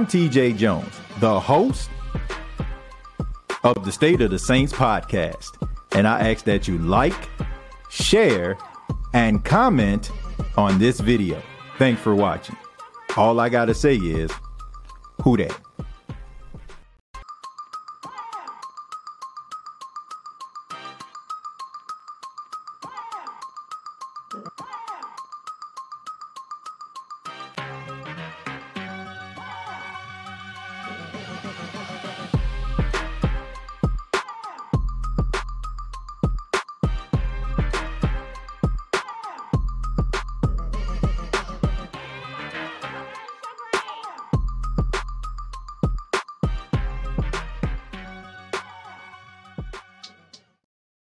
I'm TJ Jones, the host of the State of the Saints podcast, and I ask that you like, share, and comment on this video. Thanks for watching. All I got to say is, who that?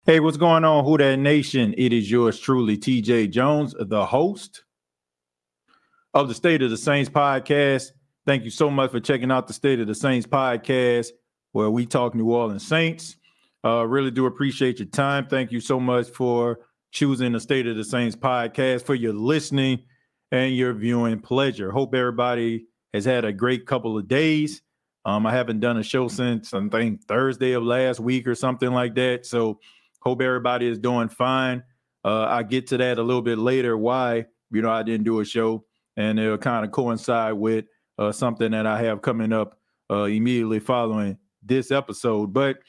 Hey, what's going on, Who That Nation? It is yours truly, TJ Jones, the host of the State of the Saints podcast. Thank you so much for checking out the State of the Saints podcast, where we talk New Orleans Saints. Uh, really do appreciate your time. Thank you so much for choosing the State of the Saints podcast, for your listening and your viewing pleasure. Hope everybody has had a great couple of days. Um, I haven't done a show since I think Thursday of last week or something like that. So, Hope everybody is doing fine. Uh, I get to that a little bit later. Why you know I didn't do a show, and it'll kind of coincide with uh, something that I have coming up uh, immediately following this episode. But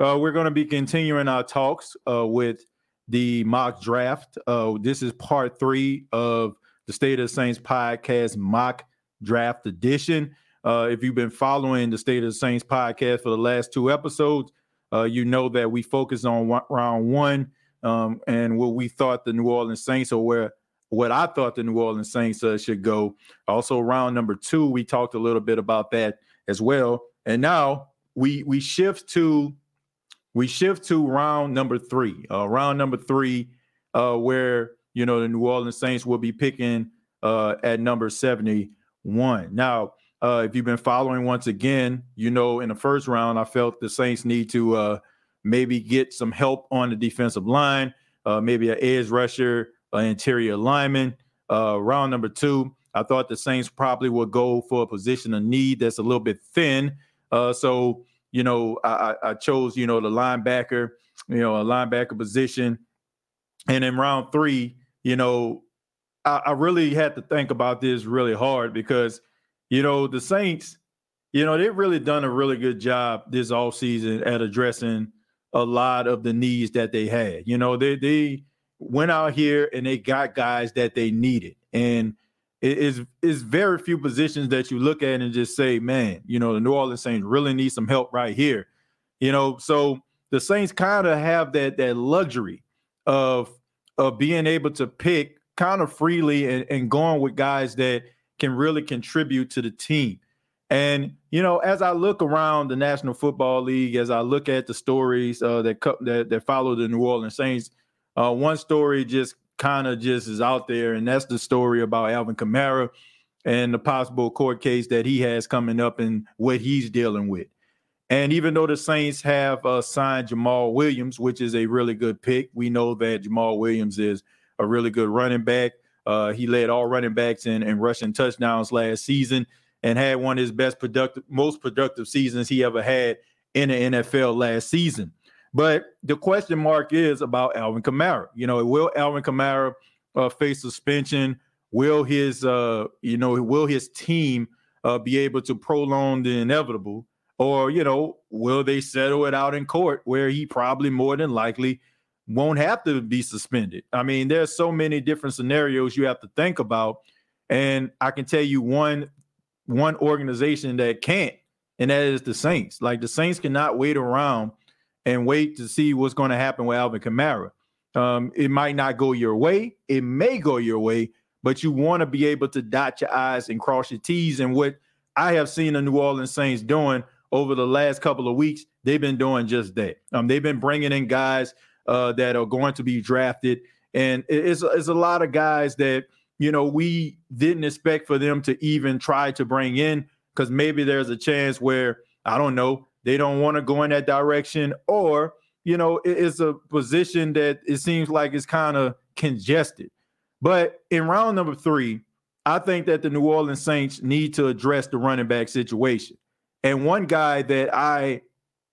uh, we're going to be continuing our talks uh, with the mock draft. Uh, this is part three of the State of the Saints podcast mock draft edition. if you've been following the State of the Saints podcast for the last two episodes, uh, you know that we focused on one, round one um, and what we thought the New Orleans Saints or where what I thought the New Orleans Saints uh, should go. Also, round number two, we talked a little bit about that as well. And now we we shift to we shift to round number three. Uh, round number three, uh, where you know the New Orleans Saints will be picking uh, at number seventy one. Now uh, if you've been following once again, you know in the first round, I felt the Saints need to uh, maybe get some help on the defensive line, uh, maybe an edge rusher, an interior lineman. Uh, round number two, I thought the Saints probably would go for a position of need that's a little bit thin. Uh, so, you know, I, I chose, you know, the linebacker, you know, a linebacker position. And in round three, you know, I, I really had to think about this really hard because – you know, the Saints, you know, they've really done a really good job this offseason at addressing a lot of the needs that they had. You know, they they went out here and they got guys that they needed. And it is is very few positions that you look at and just say, man, you know, the New Orleans Saints really need some help right here. You know, so the Saints kind of have that that luxury of of being able to pick kind of freely and, and going with guys that can really contribute to the team. And you know, as I look around the National Football League, as I look at the stories uh, that, that that follow the New Orleans Saints, uh, one story just kind of just is out there, and that's the story about Alvin Kamara and the possible court case that he has coming up and what he's dealing with. And even though the Saints have uh, signed Jamaal Williams, which is a really good pick, we know that Jamaal Williams is a really good running back. Uh, he led all running backs in, in rushing touchdowns last season and had one of his best productive, most productive seasons he ever had in the NFL last season. But the question mark is about Alvin Kamara. You know, will Alvin Kamara uh, face suspension? Will his, uh, you know, will his team uh, be able to prolong the inevitable? Or, you know, will they settle it out in court where he probably more than likely won't have to be suspended. I mean, there's so many different scenarios you have to think about. And I can tell you one one organization that can't, and that is the Saints. Like the Saints cannot wait around and wait to see what's going to happen with Alvin Kamara. Um, it might not go your way, it may go your way, but you want to be able to dot your I's and cross your T's. And what I have seen the New Orleans Saints doing over the last couple of weeks, they've been doing just that. Um, they've been bringing in guys uh, that are going to be drafted. And it's, it's a lot of guys that, you know, we didn't expect for them to even try to bring in because maybe there's a chance where, I don't know, they don't want to go in that direction or, you know, it's a position that it seems like it's kind of congested. But in round number three, I think that the New Orleans Saints need to address the running back situation. And one guy that I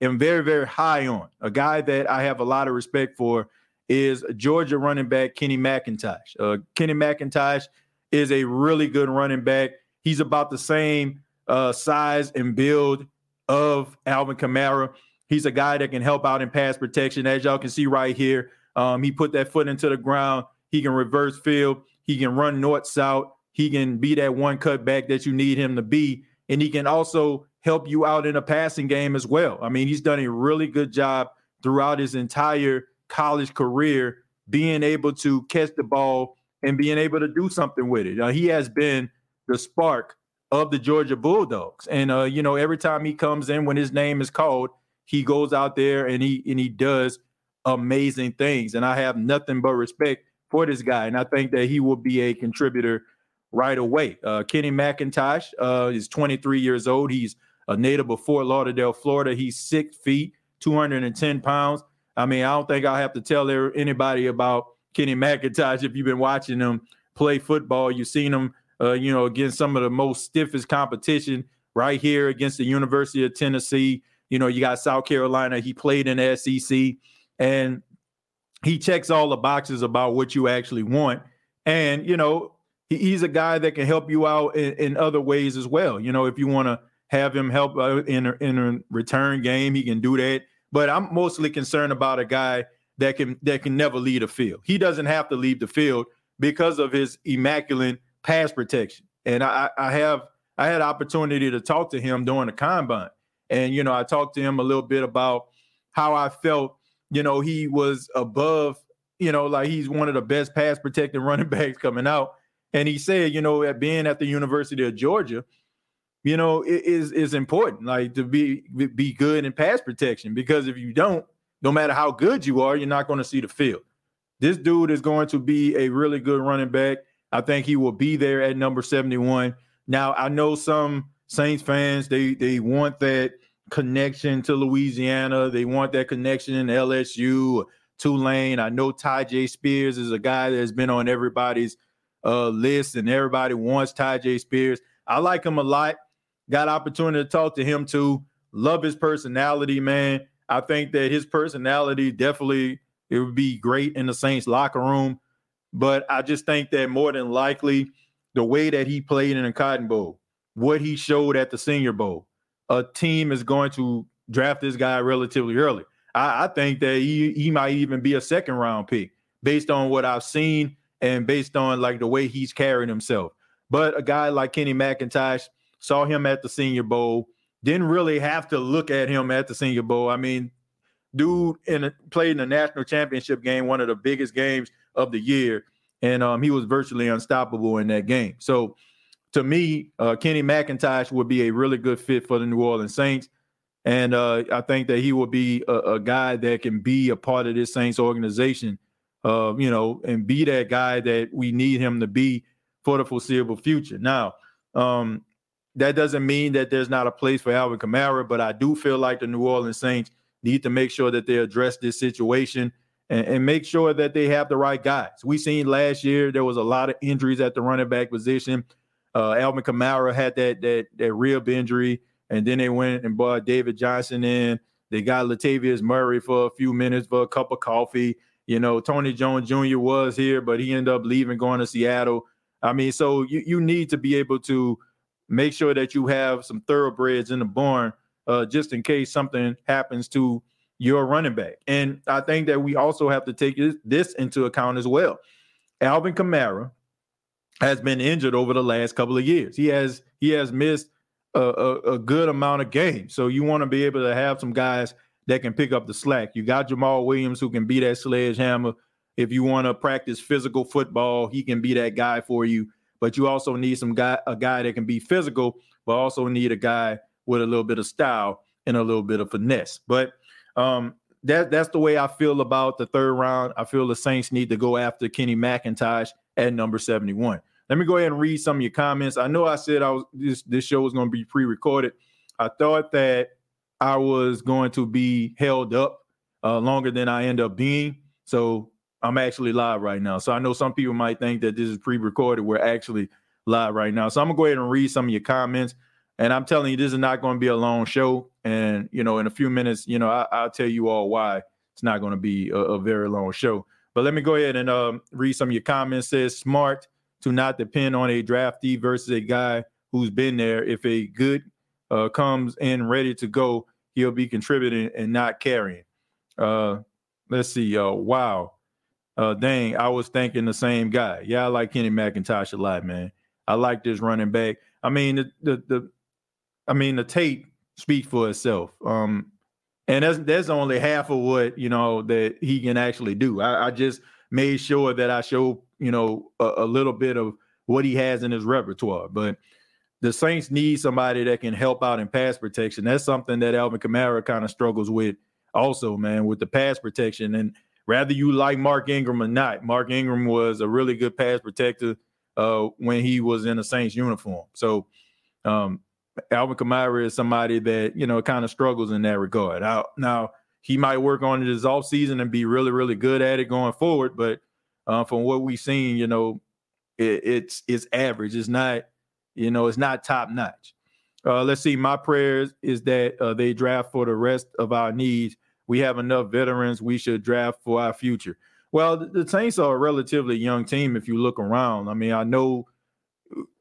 am very, very high on, a guy that I have a lot of respect for, is Georgia running back Kenny McIntosh. Uh, Kenny McIntosh is a really good running back. He's about the same uh, size and build of Alvin Kamara. He's a guy that can help out in pass protection. As y'all can see right here, um, he put that foot into the ground. He can reverse field. He can run north south. He can be that one cutback that you need him to be. And he can also help you out in a passing game as well. I mean, he's done a really good job throughout his entire college career being able to catch the ball and being able to do something with it. Uh, he has been the spark of the Georgia Bulldogs. And uh, you know, every time he comes in when his name is called, he goes out there and he and he does amazing things. And I have nothing but respect for this guy. And I think that he will be a contributor right away. Uh, Kenny McIntosh uh, is 23 years old. He's a native of Fort Lauderdale, Florida. He's six feet, 210 pounds. I mean, I don't think I have to tell anybody about Kenny McIntosh if you've been watching him play football. You've seen him uh, you know, against some of the most stiffest competition right here against the University of Tennessee. You know, you got South Carolina. He played in the SEC, and he checks all the boxes about what you actually want. And you know, he, he's a guy that can help you out in, in other ways as well. You know, if you want to have him help uh, in a, in a return game, he can do that. But I'm mostly concerned about a guy that can that can never leave the field. He doesn't have to leave the field because of his immaculate pass protection. And I, I have I had opportunity to talk to him during the combine. And you know, I talked to him a little bit about how I felt, you know, he was above, you know, like he's one of the best pass protecting running backs coming out. And he said, you know, at being at the University of Georgia, you know, it is is important, like to be be good in pass protection. Because if you don't, no matter how good you are, you're not going to see the field. This dude is going to be a really good running back. I think he will be there at number 71. Now, I know some Saints fans, they they want that connection to Louisiana. They want that connection in LSU, Tulane. I know Tyjae Spears is a guy that's been on everybody's uh, list, and everybody wants Tyjae Spears. I like him a lot. Got opportunity to talk to him too. Love his personality, man. I think that his personality definitely it would be great in the Saints locker room. But I just think that more than likely, the way that he played in the Cotton Bowl, what he showed at the Senior Bowl, a team is going to draft this guy relatively early. I, I think that he he might even be a second round pick based on what I've seen and based on like the way he's carrying himself. But a guy like Kenny McIntosh saw him at the Senior Bowl, didn't really have to look at him at the Senior Bowl. I mean, dude in a, played in the national championship game, one of the biggest games of the year, and um, he was virtually unstoppable in that game. So, to me, uh, Kenny McIntosh would be a really good fit for the New Orleans Saints, and uh, I think that he will be a, a, guy that can be a part of this Saints organization, uh, you know, and be that guy that we need him to be for the foreseeable future. Now, um, that doesn't mean that there's not a place for Alvin Kamara, but I do feel like the New Orleans Saints need to make sure that they address this situation and, and, make sure that they have the right guys. We seen last year there was a lot of injuries at the running back position. Uh, Alvin Kamara had that that that rib injury, and then they went and brought David Johnson in. They got Latavius Murray for a few minutes for a cup of coffee. You know, Tony Jones Jr. was here, but he ended up leaving, going to Seattle. I mean, so you, you need to be able to make sure that you have some thoroughbreds in the barn uh, just in case something happens to your running back. And I think that we also have to take this into account as well. Alvin Kamara has been injured over the last couple of years. He has he has missed a, a, a good amount of games. So you want to be able to have some guys that can pick up the slack. You got Jamaal Williams who can be that sledgehammer. If you want to practice physical football, he can be that guy for you. But you also need some guy a guy that can be physical, but also need a guy with a little bit of style and a little bit of finesse. But um, that that's the way I feel about the third round. I feel the Saints need to go after Kenny McIntosh at number 71. Let me go ahead and read some of your comments. I know I said I was this this show was going to be pre-recorded. I thought that I was going to be held up uh, longer than I end up being. So I'm actually live right now. So I know some people might think that this is pre-recorded. We're actually live right now. So I'm gonna go ahead and read some of your comments. And I'm telling you, this is not going to be a long show. And you know, in a few minutes, you know, I, will tell you all why it's not going to be a, a, very long show. But let me go ahead and um, read some of your comments. It says smart to not depend on a draftee versus a guy who's been there. If a good uh, comes in ready to go, he'll be contributing and not carrying. Uh, let's see. Uh, wow. Uh, dang, I was thinking the same guy. Yeah, I like Kenny McIntosh a lot, man. I like this running back. I mean, the the, the I mean, the tape speaks for itself. Um, and that's that's only half of what you know that he can actually do. I, I just made sure that I show you know a, a, little bit of what he has in his repertoire. But the Saints need somebody that can help out in pass protection. That's something that Alvin Kamara kind of struggles with, also, man, with the pass protection. And rather you like Mark Ingram or not, Mark Ingram was a really good pass protector uh, when he was in a Saints uniform. So um, Alvin Kamara is somebody that, you know, kind of struggles in that regard. Now, now he might work on it this offseason and be really, really good at it going forward. But uh, from what we've seen, you know, it, it's it's average. It's not, you know, it's not top notch. Uh, let's see. My prayers is that uh, they draft for the rest of our needs. We have enough veterans. We should draft for our future. Well, the, Saints are a relatively young team if you look around. I mean, I know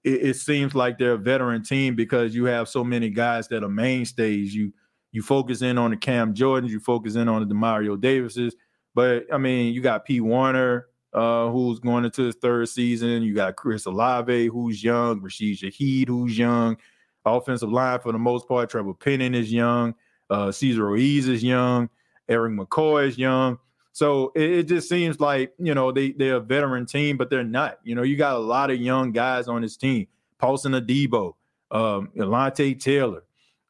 it, it, seems like they're a veteran team because you have so many guys that are mainstays. You you focus in on the Cam Jordans, you focus in on the Demario Davises, but I mean, you got P. Werner, uh, who's going into his third season. You got Chris Olave, who's young, Rashid Shaheed, who's young. Offensive line for the most part, Trevor Penning is young. Uh, Cesar Ruiz is young. Erik McCoy is young. So it, it, just seems like you know they they're a veteran team, but they're not. You know, you got a lot of young guys on this team. Paulson Adebo, um, Alontae Taylor,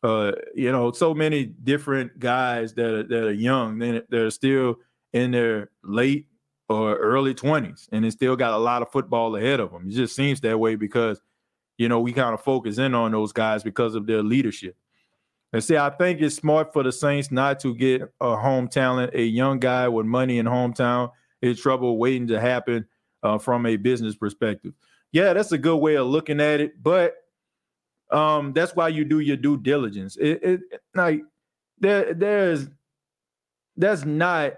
uh, you know, so many different guys that are, that are young, that are still in their late or early twenties, and they still got a lot of football ahead of them. It just seems that way because you know we kind of focus in on those guys because of their leadership. And see, I think it's smart for the Saints not to get a home talent, a young guy with money in hometown is trouble waiting to happen uh, from a business perspective. Yeah, that's a good way of looking at it, but um, that's why you do your due diligence. It, it like there, there's that's not.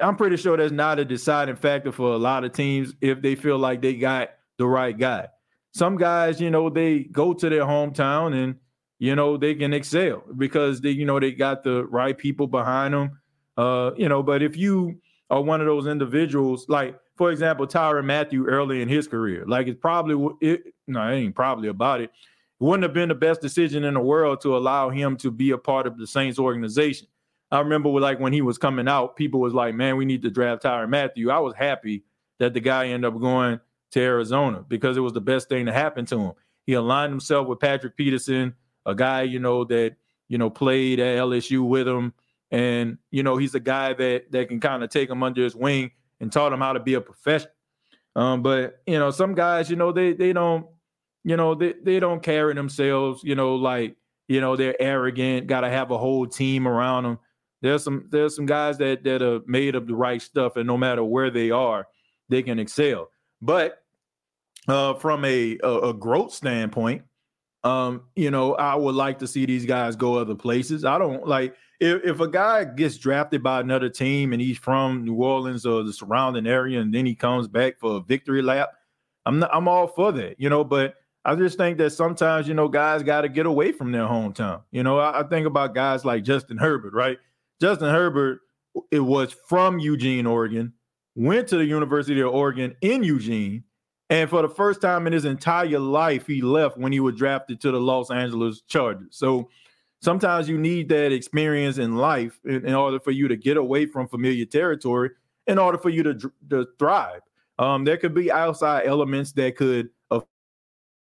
I'm pretty sure that's not a deciding factor for a lot of teams if they feel like they got the right guy. Some guys, you know, they go to their hometown and you know, they can excel because they, you know, they got the right people behind them. Uh, you know, but if you are one of those individuals, like for example, Tyrann Mathieu early in his career, like it's probably it, no, it ain't probably about it. It wouldn't have been the best decision in the world to allow him to be a part of the Saints organization. I remember like when he was coming out, people was like, "Man, we need to draft Tyrann Mathieu." I was happy that the guy ended up going to Arizona because it was the best thing to happen to him. He aligned himself with Patrick Peterson a guy, you know, that, you know, played at LSU with him. And, you know, he's a guy that that can kind of take him under his wing and taught him how to be a professional. Um, but you know, some guys, you know, they they don't, you know, they, they don't carry themselves, you know, like, you know, they're arrogant, gotta have a whole team around them. There's some there's some guys that that are made of the right stuff, and no matter where they are, they can excel. But uh, from a, a, a growth standpoint, um, you know, I would like to see these guys go other places. I don't like if, if a guy gets drafted by another team and he's from New Orleans or the surrounding area and then he comes back for a victory lap, I'm not, I'm all for that, you know, but I just think that sometimes, you know, guys got to get away from their hometown. You know, I, I think about guys like Justin Herbert, right? Justin Herbert, it was from Eugene, Oregon, went to the University of Oregon in Eugene, and for the first time in his entire life, he left when he was drafted to the Los Angeles Chargers. So sometimes you need that experience in life in, in order for you to get away from familiar territory, in order for you to, to thrive. Um, there could be outside elements that could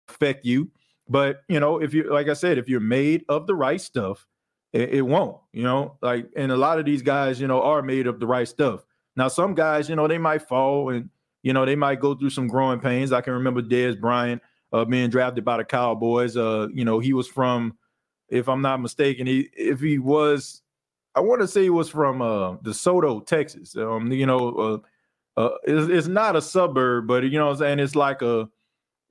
affect you. But you know, if you like I said, if you're made of the right stuff, it, it, won't. You know, like and a lot of these guys, you know, are made of the right stuff. Now, some guys, you know, they might fall and you know, they might go through some growing pains. I can remember Dez Bryant uh, being drafted by the Cowboys. Uh, you know, he was from, if I'm not mistaken, he if he was, I want to say he was from uh, DeSoto, Texas. Um, you know, uh, uh, it's, it's, not a suburb, but you know, I'm saying it's like a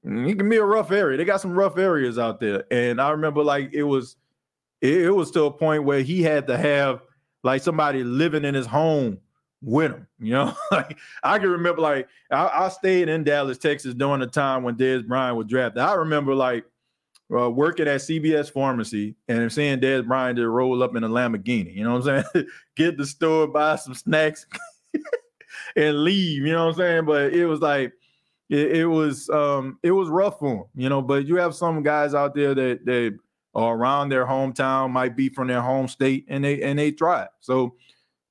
it can be a rough area. They got some rough areas out there. And I remember like it was it, it was to a point where he had to have like somebody living in his home with them. You know, like I can remember like I, I, stayed in Dallas, Texas during the time when Dez Bryant was drafted. I remember like uh, working at CVS Pharmacy and seeing Dez Bryant to roll up in a Lamborghini. You know what I'm saying? Get the store, buy some snacks, and leave. You know what I'm saying? But it was like it, it was um it was rough for him. You know, but you have some guys out there that that are around their hometown, might be from their home state, and they and they thrive. So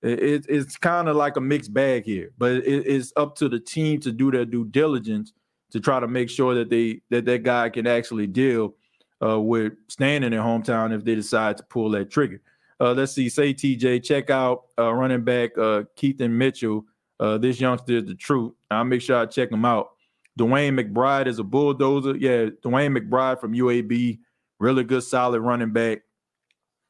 it, it's kind of like a mixed bag here, but it, it's up to the team to do their due diligence to try to make sure that they that that guy can actually deal uh, with staying in their hometown if they decide to pull that trigger. Uh, let's see. Say TJ, check out uh, running back uh, Keaton Mitchell. Uh, this youngster is the truth. I'll make sure I check him out. DeWayne McBride is a bulldozer. Yeah, DeWayne McBride from UAB, really good, solid running back.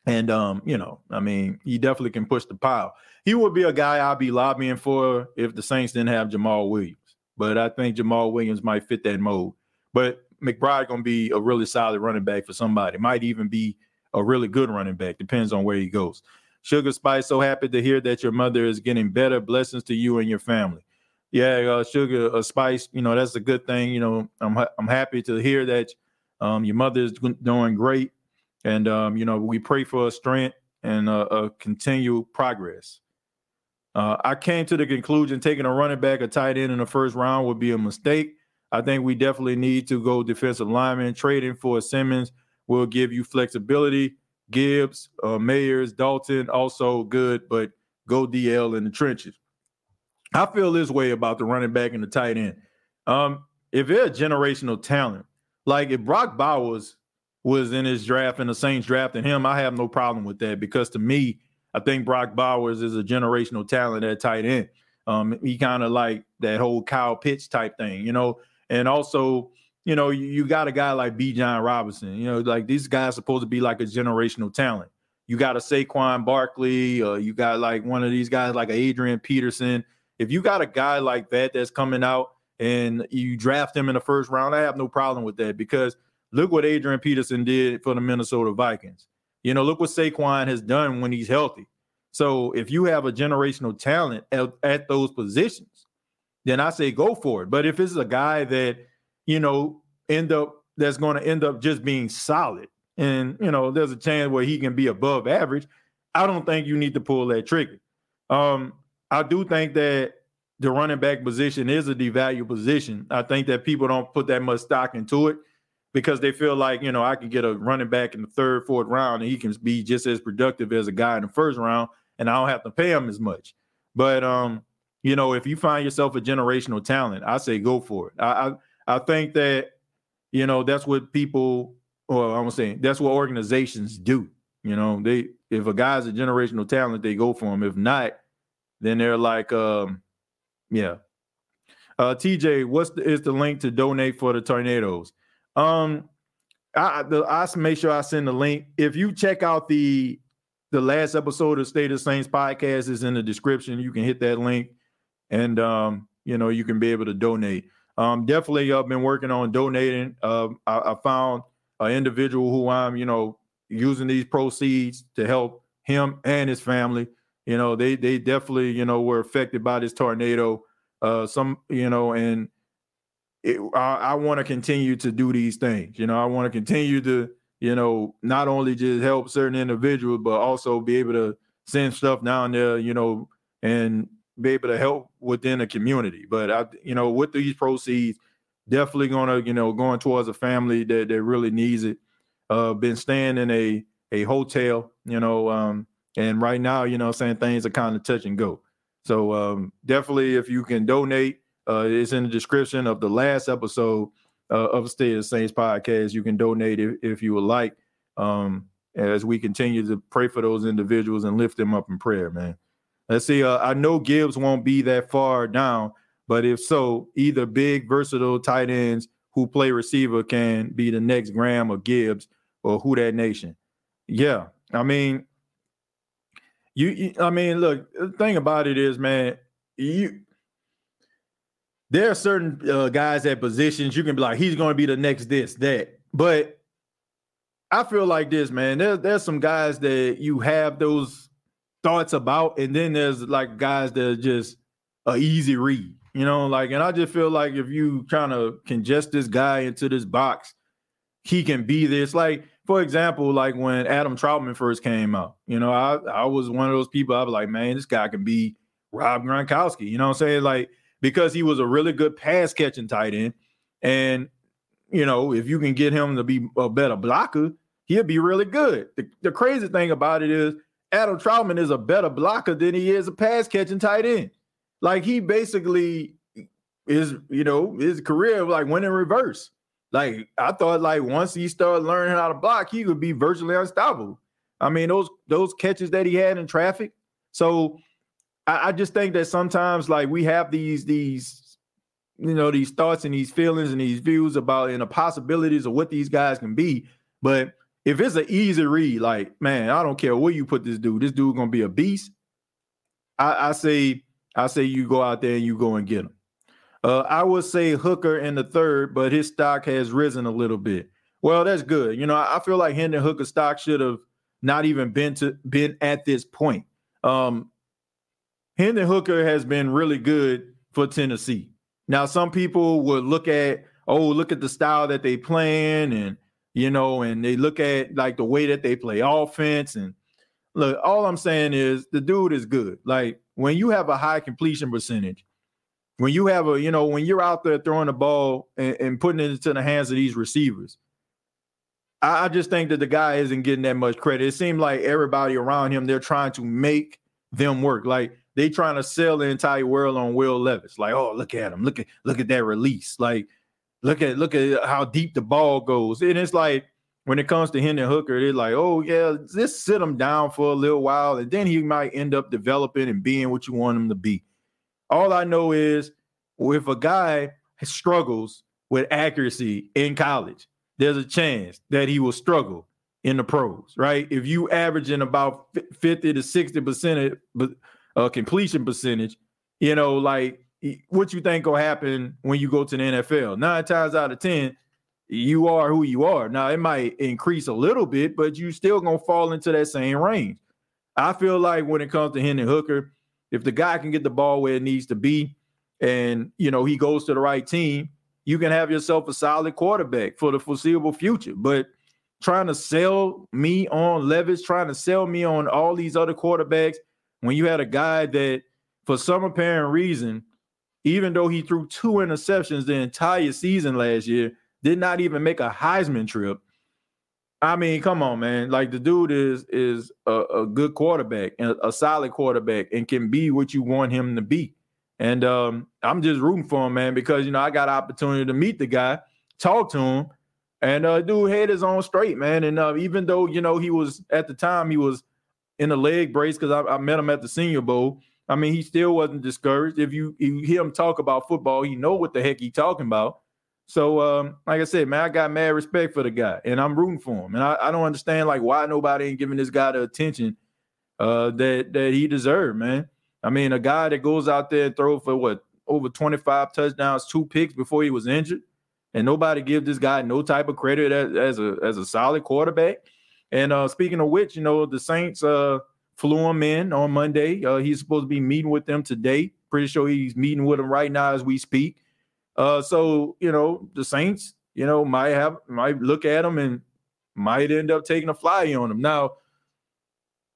And um, you know, I mean, he definitely can push the pile. He would be a guy I'd be lobbying for if the Saints didn't have Jamaal Williams. But I think Jamaal Williams might fit that mold. But McBride gonna be a really solid running back for somebody. Might even be a really good running back. Depends on where he goes. Sugar Spice, so happy to hear that your mother is getting better. Blessings to you and your family. Yeah, uh, Sugar uh, Spice, you know that's a good thing. You know, I'm I'm happy to hear that um, your mother is doing great. And um, you know, we pray for a strength and a, a continued progress. Uh, I came to the conclusion taking a running back, a tight end in the first round would be a mistake. I think we definitely need to go defensive lineman. Trading for Simmons will give you flexibility. Gibbs, uh, Mayers, Dalton, also good, but go DL in the trenches. I feel this way about the running back and the tight end. Um, if they're a generational talent, like if Brock Bowers was in his draft and the Saints drafting him, I have no problem with that because to me, I think Brock Bowers is a generational talent at tight end. Um, he kind of like that whole Kyle Pitts type thing, you know. And also, you know, you, you got a guy like Bijan Robinson. You know, like these guys supposed to be like a generational talent. You got a Saquon Barkley, uh, you got like one of these guys like Adrian Peterson. If you got a guy like that that's coming out and you draft him in the first round, I have no problem with that because – Look what Adrian Peterson did for the Minnesota Vikings. You know, look what Saquon has done when he's healthy. So if you have a generational talent at, at those positions, then I say go for it. But if it's a guy that, you know, end up that's going to end up just being solid and, you know, there's a chance where he can be above average, I don't think you need to pull that trigger. Um, I do think that the running back position is a devalued position. I think that people don't put that much stock into it because they feel like you know I can get a running back in the third, fourth round, and he can be just as productive as a guy in the first round, and I don't have to pay him as much. But um, you know, if you find yourself a generational talent, I say go for it. I I, I think that you know that's what people, or I'm saying that's what organizations do. You know, they if a guy's a generational talent, they go for him. If not, then they're like, um, yeah. Uh, TJ, what's the, is the link to donate for the tornadoes? Um, I the, I make sure I send the link. If you check out the the last episode of State of Saints podcast is in the description. You can hit that link, and um, you know you can be able to donate. Um, definitely, I've been working on donating. Uh, I, I found an individual who I'm, you know, using these proceeds to help him and his family. You know, they they definitely, you know, were affected by this tornado. Uh, some, you know, and it, I, I want to continue to do these things. You know, I want to continue to, you know, not only just help certain individuals, but also be able to send stuff down there, you know, and be able to help within the community. But I, you know, with these proceeds, definitely gonna, you know, going towards a family that that really needs it. Uh, been staying in a a hotel, you know, um, and right now, you know, saying things are kind of touch and go. So um, definitely, if you can donate, uh, it's in the description of the last episode uh, of State of Saints podcast. You can donate if, if you would like. Um, as we continue to pray for those individuals and lift them up in prayer, man. Let's see. Uh, I know Gibbs won't be that far down, but if so, either big, versatile tight ends who play receiver can be the next Graham or Gibbs or who that nation. Yeah, I mean, you, you. I mean, look. The thing about it is, man, you there are certain uh, guys at positions you can be like, he's going to be the next this, that. But I feel like this, man. There, there's some guys that you have those thoughts about, and then there's like guys that are just a easy read, you know. Like, and I just feel like if you kind of congest this guy into this box, he can be this. Like, for example, like when Adam Trautman first came out, you know, I I was one of those people. I was like, man, this guy can be Rob Gronkowski. You know what I'm saying? Like because he was a really good pass catching tight end. And, you know, if you can get him to be a better blocker, he'll be really good. The, the crazy thing about it is Adam Trautman is a better blocker than he is a pass catching tight end. Like he basically is, you know, his career like went in reverse. Like I thought, like once he started learning how to block, he would be virtually unstoppable. I mean, those those catches that he had in traffic. So I, I just think that sometimes like we have these these you know these thoughts and these feelings and these views about and the possibilities of what these guys can be. But if it's an easy read, like man, I don't care where you put this dude, this dude gonna be a beast. I, I say, I say you go out there and you go and get him. Uh, I would say Hooker in the third, but his stock has risen a little bit. Well, that's good. You know, I, I feel like Hendon Hooker stock should have not even been to been at this point. Um, Hendon Hooker has been really good for Tennessee. Now, some people would look at, oh, look at the style that they playing, and you know, and they look at like the way that they play offense. And look, all I'm saying is the dude is good. Like when you have a high completion percentage, when you have a, you know, when you're out there throwing the ball and, and putting it into the hands of these receivers, I, just think that the guy isn't getting that much credit. It seemed like everybody around him, they're trying to make them work. Like they trying to sell the entire world on Will Levis. Like, oh, look at him. Look at look at that release. Like, look at look at how deep the ball goes. And it's like when it comes to Hendon Hooker, they're like, oh yeah, just sit him down for a little while, and then he might end up developing and being what you want him to be. All I know is if a guy struggles with accuracy in college, there's a chance that he will struggle in the pros, right? If you averaging about 50 to 60 percent uh, completion percentage, you know, like what you think will happen when you go to the NFL. Nine times out of 10, you are who you are. Now, it might increase a little bit, but you still to fall into that same range. I feel like when it comes to Hendon Hooker, if the guy can get the ball where it needs to be and, you know, he goes to the right team, you can have yourself a solid quarterback for the foreseeable future. But trying to sell me on Levis, trying to sell me on all these other quarterbacks when you had a guy that, for some apparent reason, even though he threw two interceptions the entire season last year, did not even make a Heisman trip. I mean, come on, man. Like the dude is is a, a good quarterback and a, solid quarterback and can be what you want him to be. And um, I'm just rooting for him, man, because you know I got opportunity to meet the guy, talk to him, and uh, dude had his own straight, man. And uh, even though you know he was at the time he was in a leg brace because I, I, met him at the Senior Bowl. I mean, he still wasn't discouraged. If you, you hear him talk about football, he know what the heck he talking about. So, um, like I said, man, I got mad respect for the guy, and I'm rooting for him. And I, I don't understand like why nobody ain't giving this guy the attention uh, that that he deserved, man. I mean, a guy that goes out there and throw for what over 25 touchdowns, two picks before he was injured, and nobody give this guy no type of credit as, as a as a solid quarterback. And uh, speaking of which, you know, the Saints uh, flew him in on Monday. Uh, he's supposed to be meeting with them today. Pretty sure he's meeting with them right now as we speak. Uh, so you know, the Saints, you know, might have might look at him and might end up taking a fly on him. Now,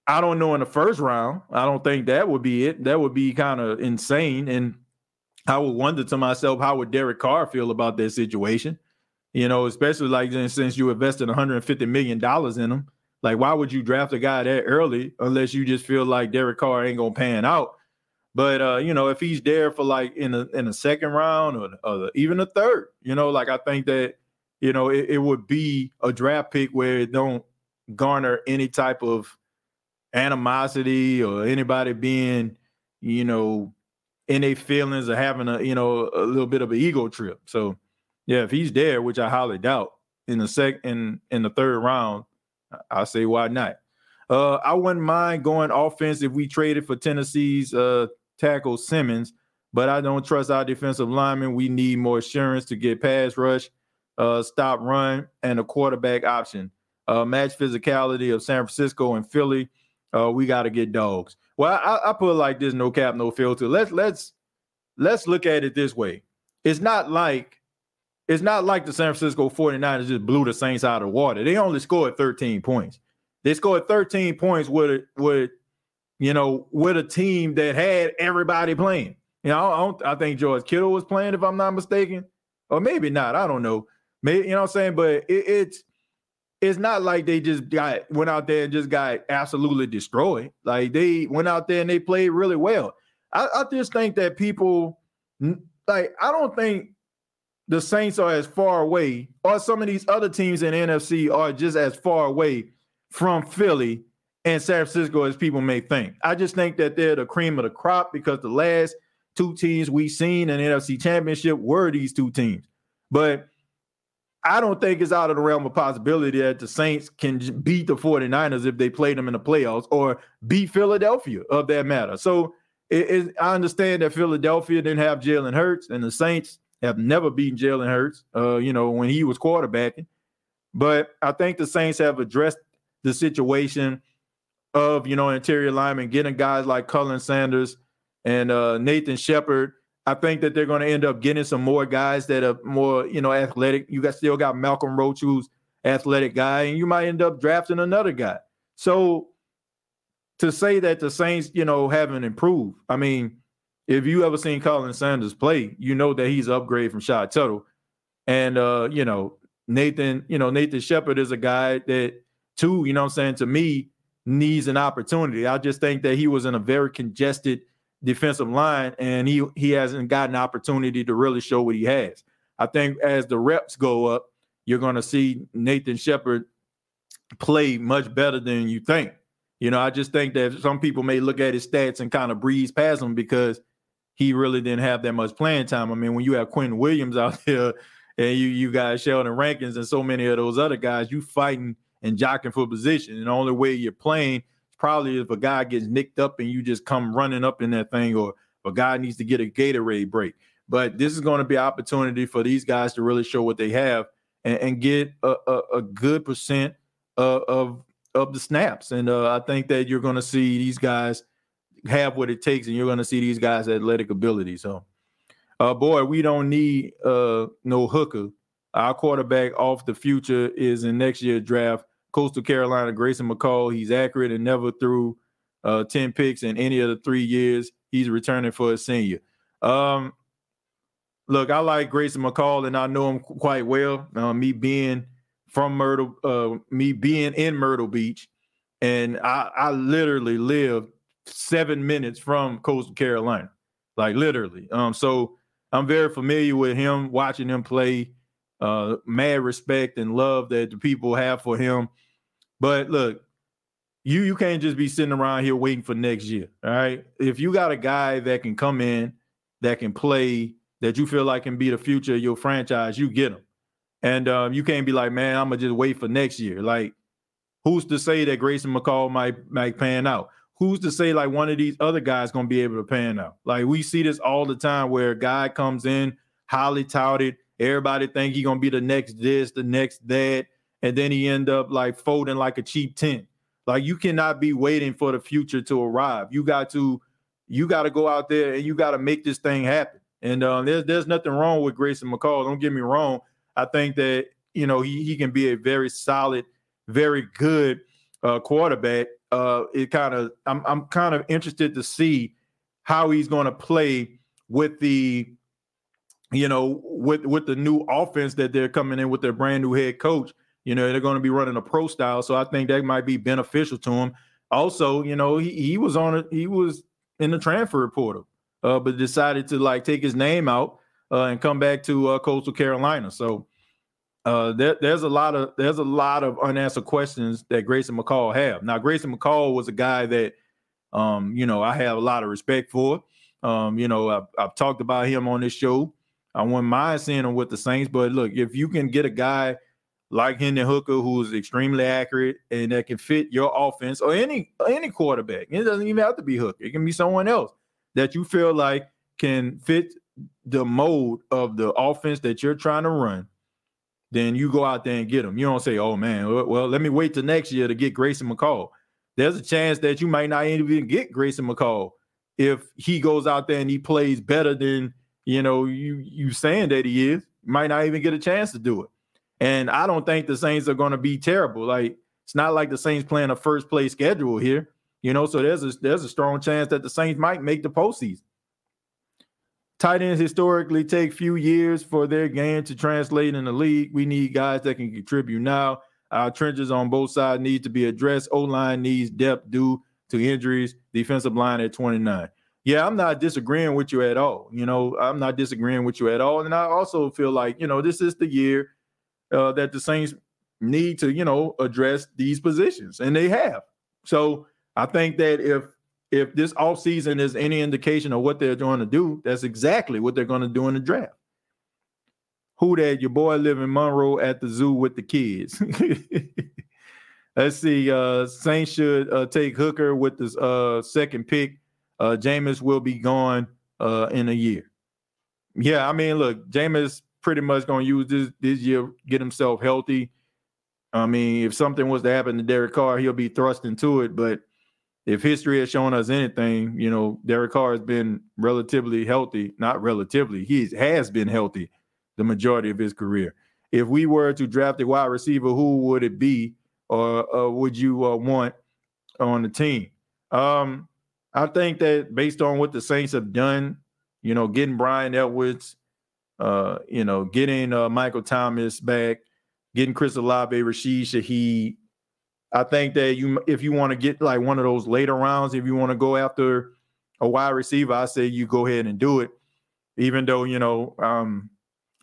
I don't know in the first round. I don't think that would be it. That would be kind of insane. And I would wonder to myself, how would Derek Carr feel about that situation? You know, especially like since you invested 150 million dollars in him, like why would you draft a guy that early unless you just feel like Derek Carr ain't gonna pan out? But uh, you know, if he's there for like in a in a second round or, or even a third, you know, like I think that you know it, it would be a draft pick where it don't garner any type of animosity or anybody being, you know, in their feelings or having a you know a little bit of an ego trip. So yeah, if he's there, which I highly doubt, in the second in in the third round, I say why not. Uh, I wouldn't mind going offense if we traded for Tennessee's uh, tackle Simmons, but I don't trust our defensive linemen. We need more assurance to get pass rush, uh, stop run, and a quarterback option. Uh, match physicality of San Francisco and Philly. Uh, we got to get dogs. Well, I, I put like this: no cap, no filter. Let's let's let's look at it this way. It's not like it's not like the San Francisco 49ers just blew the Saints out of the water. They only scored 13 points. They scored 13 points with with you know with a team that had everybody playing. You know, I, I think George Kittle was playing, if I'm not mistaken, or maybe not. I don't know. Maybe you know what I'm saying, but it, it's it's not like they just got went out there and just got absolutely destroyed. Like they went out there and they played really well. I, I just think that people like I don't think the Saints are as far away, or some of these other teams in NFC are just as far away from Philly and San Francisco as people may think. I just think that they're the cream of the crop because the last two teams we've seen in NFC Championship were these two teams. But I don't think it's out of the realm of possibility that the Saints can beat the 49ers if they play them in the playoffs or beat Philadelphia of that matter. So it, it, I understand that Philadelphia didn't have Jalen Hurts and the Saints have never beaten Jalen Hurts, uh, you know, when he was quarterbacking. But I think the Saints have addressed the situation of, you know, interior linemen, getting guys like Khalen Saunders and uh, Nathan Shepherd. I think that they're going to end up getting some more guys that are more, you know, athletic. You got still got Malcolm Roach, who's athletic guy, and you might end up drafting another guy. So to say that the Saints, you know, haven't improved, I mean, if you ever seen Khalen Saunders play, you know that he's upgrade from Shy Tuttle. And uh, you know, Nathan, you know, Nathan Shepherd is a guy that too, you know I'm saying, to me, needs an opportunity. I just think that he was in a very congested defensive line and he he hasn't gotten an opportunity to really show what he has. I think as the reps go up, you're to see Nathan Shepherd play much better than you think. You know, I just think that some people may look at his stats and kind of breeze past him because he really didn't have that much playing time. I mean, when you have Quinn Williams out there and you you got Sheldon Rankins and so many of those other guys, you fighting and jockeying for position. And the only way you're playing is probably if a guy gets nicked up and you just come running up in that thing, or a guy needs to get a Gatorade break. But this is going to be an opportunity for these guys to really show what they have and, and get a, a, a, good percent of, of, of the snaps. And uh, I think that you're going to see these guys have what it takes, and you're going to see these guys' athletic ability. So, uh, boy, we don't need uh, no hooker. Our quarterback off the future is in next year's draft. Coastal Carolina, Grayson McCall. He's accurate and never threw uh, 10 picks in any of the three years. He's returning for a senior. Um, look, I like Grayson McCall, and I know him quite well. Uh, me being from Myrtle, uh, me being in Myrtle Beach, and I, I literally lived seven minutes from Coastal Carolina, like literally. Um, so I'm very familiar with him, watching him play. Uh, mad respect and love that the people have for him. But look, you you can't just be sitting around here waiting for next year. All right. If you got a guy that can come in, that can play, that you feel like can be the future of your franchise, you get him. And um, you can't be like, man, I'm gonna just wait for next year. Like, who's to say that Grayson McCall might might pan out? Who's to say like one of these other guys gonna be able to pan out? Like we see this all the time where a guy comes in highly touted, everybody think he gonna be the next this, the next that, and then he end up like folding like a cheap tent. Like you cannot be waiting for the future to arrive. You got to, you got to go out there and you got to make this thing happen. And um, there's there's nothing wrong with Grayson McCall. Don't get me wrong. I think that you know he he can be a very solid, very good uh, quarterback uh, it kind of I'm I'm kind of interested to see how he's going to play with the you know with with the new offense that they're coming in with their brand new head coach. You know they're going to be running a pro style, so I think that might be beneficial to him. Also, you know he he was on it. He was in the transfer portal, uh, but decided to like take his name out uh, and come back to uh, Coastal Carolina. So uh, there, there's a lot of there's a lot of unanswered questions that Grayson McCall have. Now, Grayson McCall was a guy that, um, you know, I have a lot of respect for. Um, you know, I've, I've talked about him on this show. I wouldn't mind seeing him with the Saints, but look, if you can get a guy like Hendon Hooker who's extremely accurate and that can fit your offense or any any quarterback, it doesn't even have to be Hooker. It can be someone else that you feel like can fit the mode of the offense that you're trying to run, then you go out there and get them. You don't say, "Oh man, well, let me wait till next year to get Grayson McCall." There's a chance that you might not even get Grayson McCall if he goes out there and he plays better than you know you you saying that he is. Might not even get a chance to do it. And I don't think the Saints are going to be terrible. Like it's not like the Saints playing a first place schedule here, you know. So there's a there's a strong chance that the Saints might make the postseason. Tight ends historically take few years for their game to translate in the league. We need guys that can contribute now. Our trenches on both sides need to be addressed. O line needs depth due to injuries. Defensive line at 29. Yeah, I'm not disagreeing with you at all. You know, I'm not disagreeing with you at all. And I also feel like, you know, this is the year uh, that the Saints need to, you know, address these positions, and they have. So I think that if if this offseason is any indication of what they're going to do, that's exactly what they're going to do in the draft. Who that your boy live in Monroe at the zoo with the kids. Let's see. Uh Saints should uh, take Hooker with the uh, second pick. Uh Jameis will be gone uh in a year. Yeah, I mean, look, Jameis pretty much gonna use this this year, get himself healthy. I mean, if something was to happen to Derek Carr, he'll be thrust into it. But if history has shown us anything, you know, Derek Carr has been relatively healthy, not relatively, he has been healthy the majority of his career. If we were to draft a wide receiver, who would it be, or uh, would you uh, want on the team? Um, I think that based on what the Saints have done, you know, getting Bryan Edwards, uh, you know, getting uh, Michael Thomas back, getting Chris Olave, Rashid Shaheed, I think that you if you want to get like one of those later rounds, if you want to go after a wide receiver, I say you go ahead and do it. Even though, you know, um,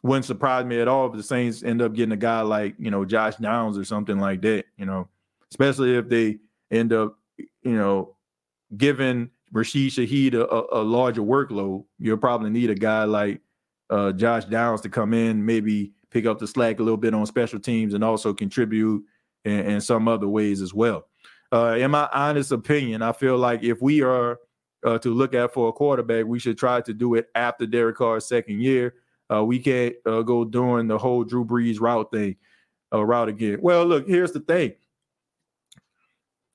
wouldn't surprise me at all if the Saints end up getting a guy like, you know, Josh Downs or something like that, you know, especially if they end up, you know, giving Rashid Shaheed a, a, larger workload. You'll probably need a guy like uh, Josh Downs to come in, maybe pick up the slack a little bit on special teams and also contribute in some other ways as well. Uh, in my honest opinion, I feel like if we are uh, to look at for a quarterback, we should try to do it after Derek Carr's second year. Uh, we can't uh, go doing the whole Drew Brees route thing, uh, route again. Well, look, here's the thing.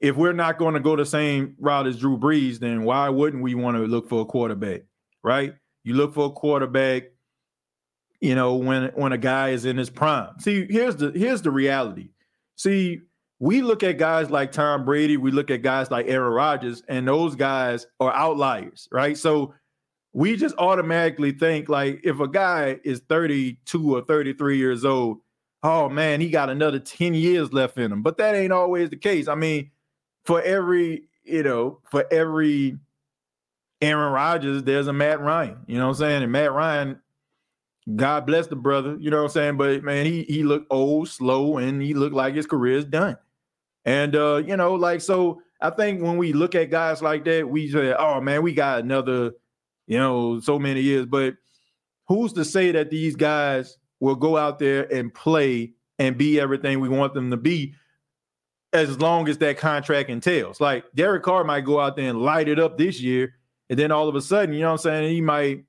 If we're not going to go the same route as Drew Brees, then why wouldn't we want to look for a quarterback, right? You look for a quarterback, you know, when when a guy is in his prime. See, here's the here's the reality. See, we look at guys like Tom Brady, we look at guys like Aaron Rodgers, and those guys are outliers, right? So we just automatically think like if a guy is 32 or 33 years old, oh man, he got another 10 years left in him. But that ain't always the case. I mean, for every, you know, for every Aaron Rodgers, there's a Matt Ryan. You know what I'm saying? And Matt Ryan God bless the brother, you know what I'm saying? But man, he he looked old, slow, and he looked like his career is done. And uh, you know, like so I think when we look at guys like that, we say, oh man, we got another, you know, so many years. But who's to say that these guys will go out there and play and be everything we want them to be as long as that contract entails? Like Derek Carr might go out there and light it up this year, and then all of a sudden, you know what I'm saying, he might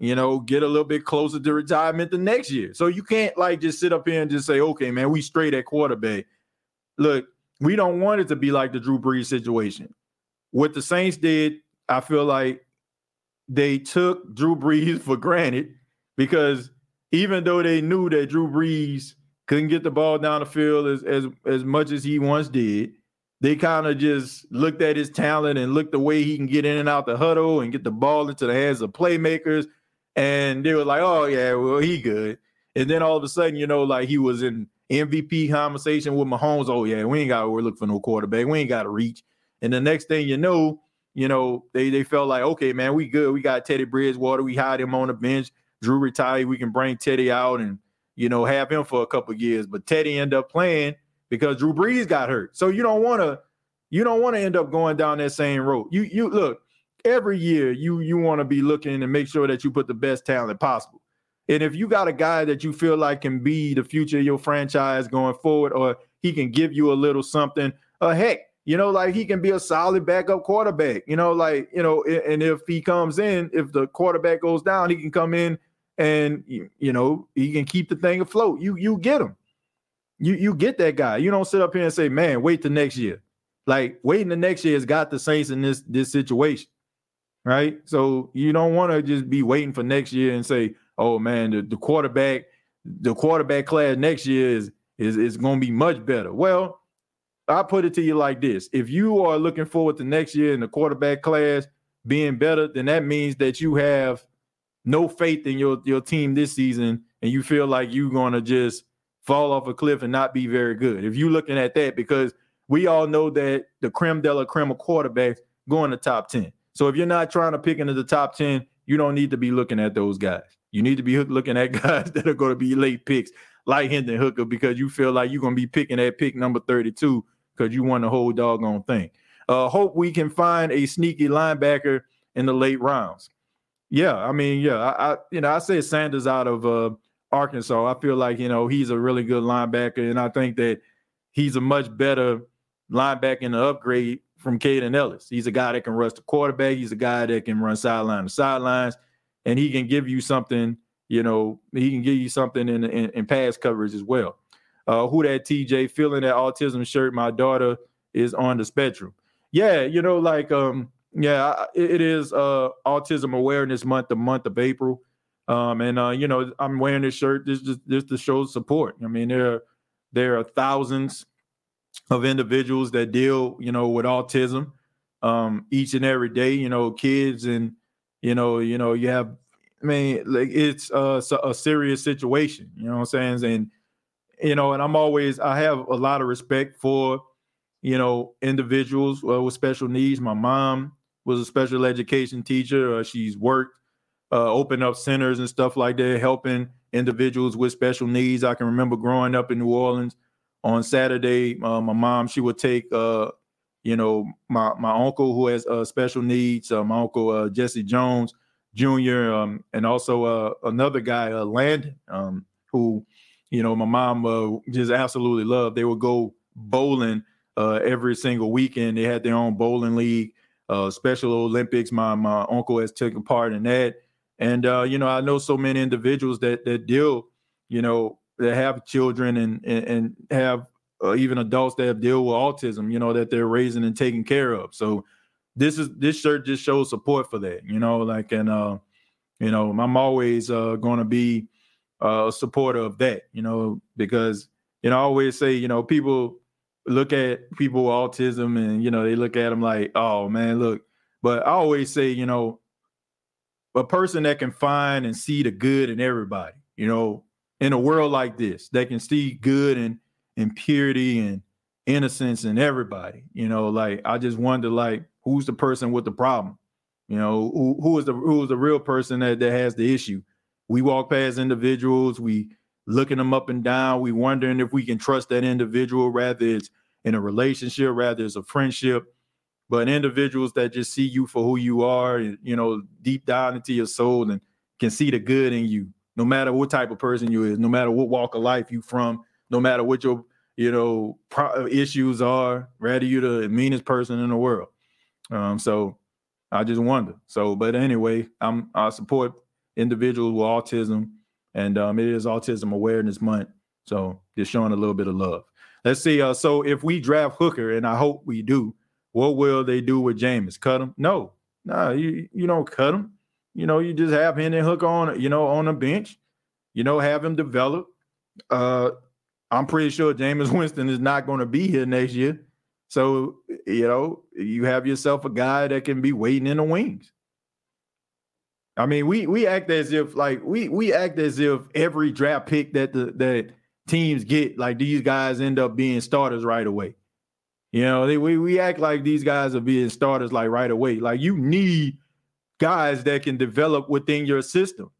you know, get a little bit closer to retirement the next year. So you can't like just sit up here and just say, okay, man, we straight at quarterback. Look, we don't want it to be like the Drew Brees situation. What the Saints did, I feel like they took Drew Brees for granted because even though they knew that Drew Brees couldn't get the ball down the field as as, as much as he once did, they kind of just looked at his talent and looked the way he can get in and out the huddle and get the ball into the hands of playmakers and they were like, "Oh yeah, well he good." And then all of a sudden, you know, like he was in MVP conversation with Mahomes. Oh yeah, we ain't got to look for no quarterback. We ain't got to reach. And the next thing you know, you know, they they felt like, okay, man, we good. We got Teddy Bridgewater. We had him on the bench. Drew retired. We can bring Teddy out and you know have him for a couple years. But Teddy ended up playing because Drew Brees got hurt. So you don't want to you don't want to end up going down that same road. You you look every year you you want to be looking and make sure that you put the best talent possible. And if you got a guy that you feel like can be the future of your franchise going forward, or he can give you a little something, uh, heck, you know, like he can be a solid backup quarterback. You know, like you know, and if he comes in, if the quarterback goes down, he can come in and you know he can keep the thing afloat. You you get him. You you get that guy. You don't sit up here and say, "Man, wait till next year." Like waiting the next year has got the Saints in this this situation, right? So you don't want to just be waiting for next year and say, "Oh man, the, the quarterback, the quarterback class next year is is is going to be much better." Well, I put it to you like this: if you are looking forward to next year in the quarterback class being better, then that means that you have no faith in your your team this season, and you feel like you're going to just fall off a cliff and not be very good. If you're looking at that, because we all know that the creme de la creme of quarterbacks go in the top 10. So if you're not trying to pick into the top 10, you don't need to be looking at those guys. You need to be looking at guys that are going to be late picks like Hendon Hooker because you feel like you're going to be picking at pick number 32 because you won the whole doggone thing. Uh, hope we can find a sneaky linebacker in the late rounds. Yeah, I mean, yeah, I, I you know I say Sanders out of uh, Arkansas. I feel like you know he's a really good linebacker, and I think that he's a much better linebacker in the upgrade from Kaden Elliss. He's a guy that can rush the quarterback. He's a guy that can run sideline to sidelines, and he can give you something. You know, he can give you something in in, in pass coverage as well. Uh, who that TJ feeling that autism shirt? My daughter is on the spectrum. Yeah, you know, like um, yeah, it, it is uh autism awareness month, the month of April. Um, and uh, you know, I'm wearing this shirt this just this to show support. I mean, there are there are thousands of individuals that deal, you know, with autism um, each and every day. You know, kids and you know, you know, you have. I mean, like it's uh, a serious situation. You know what I'm saying? And you know, and I'm always I have a lot of respect for you know individuals uh, with special needs. My mom was a special education teacher. Uh, she's worked uh, open up centers and stuff like that, helping individuals with special needs. I can remember growing up in New Orleans on Saturday. Uh, my mom, she would take, uh, you know, my my uncle who has uh, special needs, uh, my uncle uh, Jesse Jones Jr., um, and also uh, another guy, Landon, um, who, you know, my mom just absolutely loved. They would go bowling uh, every single weekend. They had their own bowling league, uh, Special Olympics. My my uncle has taken part in that. And uh, you know, I know so many individuals that that deal, you know, that have children and and, and have uh, even adults that have deal with autism, you know, that they're raising and taking care of. So this is this shirt just shows support for that, you know, like and uh, you know, I'm always uh gonna be uh, a supporter of that, you know, because you know, I always say, you know, people look at people with autism and you know, they look at them like, oh man, look. But I always say, you know, a person that can find and see the good in everybody, you know, in a world like this, that can see good and and purity and innocence in everybody. You know, like I just wonder, like, who's the person with the problem? You know, who who is the who is the real person that, that has the issue? We walk past individuals, we looking them up and down, we wondering if we can trust that individual, rather it's in a relationship, rather it's a friendship but individuals that just see you for who you are, you know, deep down into your soul and can see the good in you, no matter what type of person you is, no matter what walk of life you from, no matter what your you know pro- issues are, rather you the meanest person in the world. Um, so I just wonder. So, but anyway, I'm I support individuals with autism, and um, it is Autism Awareness Month. So just showing a little bit of love. Let's see. Uh, so if we draft Hooker, and I hope we do, what will they do with Jameis? Cut him? No, no, nah, you you don't cut him. You know, you just have Hendon Hook on, you know, on the bench. You know, have him develop. Uh, I'm pretty sure Jameis Winston is not going to be here next year. So, you know, you have yourself a guy that can be waiting in the wings. I mean, we we act as if like we we act as if every draft pick that the that teams get, like these guys end up being starters right away. You know, they, we we act like these guys are being starters like right away. Like you need guys that can develop within your system.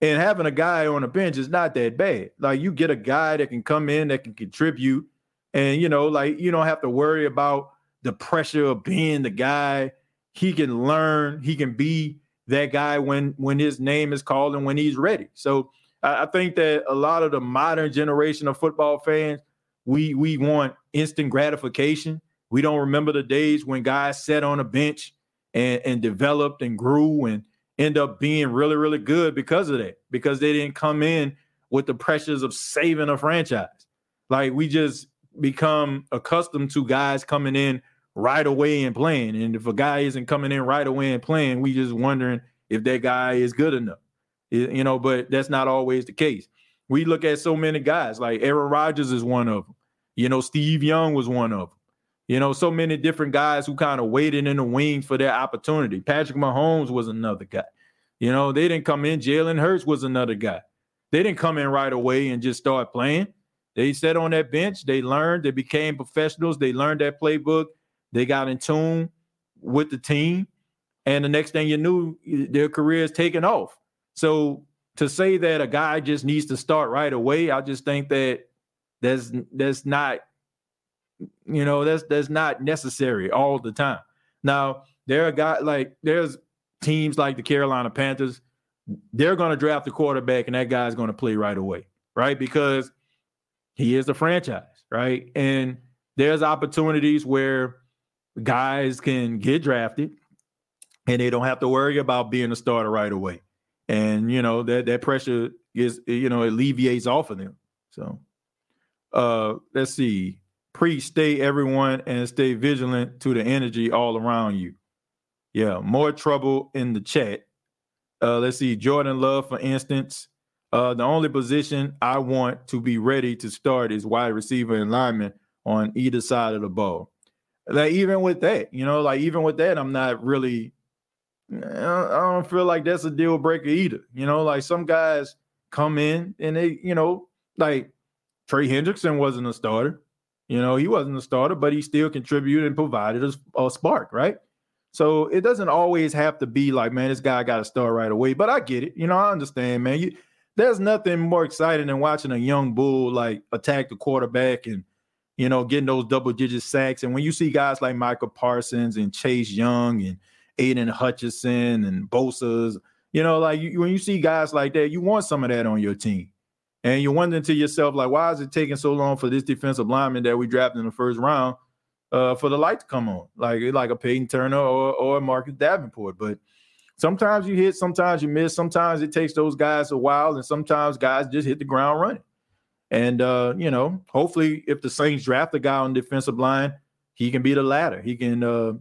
And having a guy on the bench is not that bad. Like you get a guy that can come in that can contribute, and you know, like you don't have to worry about the pressure of being the guy. He can learn. He can be that guy when when his name is called and when he's ready. So I, I think that a lot of the modern generation of football fans we we want instant gratification. We don't remember the days when guys sat on a bench and, and developed and grew and end up being really, really good because of that, because they didn't come in with the pressures of saving a franchise. Like we just become accustomed to guys coming in right away and playing. And if a guy isn't coming in right away and playing, we just wondering if that guy is good enough. You know, but that's not always the case. We look at so many guys, like Aaron Rodgers is one of them. You know, Steve Young was one of them. You know, so many different guys who kind of waited in the wings for their opportunity. Patrick Mahomes was another guy. You know, they didn't come in. Jalen Hurts was another guy. They didn't come in right away and just start playing. They sat on that bench. They learned. They became professionals. They learned that playbook. They got in tune with the team. And the next thing you knew, their career is taking off. So to say that a guy just needs to start right away, I just think that that's that's not, you know, that's that's not necessary all the time. Now, there are guys like there's teams like the Carolina Panthers, they're going to draft the quarterback and that guy's going to play right away, right? Because he is a franchise, right? And there's opportunities where guys can get drafted and they don't have to worry about being a starter right away. And you know that that pressure is you know alleviates off of them. So uh let's see. Preach, stay everyone and stay vigilant to the energy all around you. Yeah, more trouble in the chat. Uh let's see. Jordan Love, for instance. Uh, the only position I want to be ready to start is wide receiver and lineman on either side of the ball. Like even with that, you know, like even with that, I'm not really. I don't feel like that's a deal breaker either. You know, like some guys come in and they, you know, like Trey Hendrickson wasn't a starter. You know, he wasn't a starter, but he still contributed and provided a, a spark, right? So it doesn't always have to be like, man, this guy got to start right away. But I get it. You know, I understand, man. You there's nothing more exciting than watching a young bull like attack the quarterback and you know, getting those double digit sacks. And when you see guys like Micah Parsons and Chase Young and Aidan Hutchinson and Bosa's, you know, like you, when you see guys like that, you want some of that on your team. And you're wondering to yourself, like, why is it taking so long for this defensive lineman that we drafted in the first round uh, for the light to come on? Like, like a Payton Turner or, or Marcus Davenport. But sometimes you hit, sometimes you miss. Sometimes it takes those guys a while, and sometimes guys just hit the ground running. And uh, you know, hopefully, if the Saints draft a guy on defensive line, he can be the latter. He can, uh,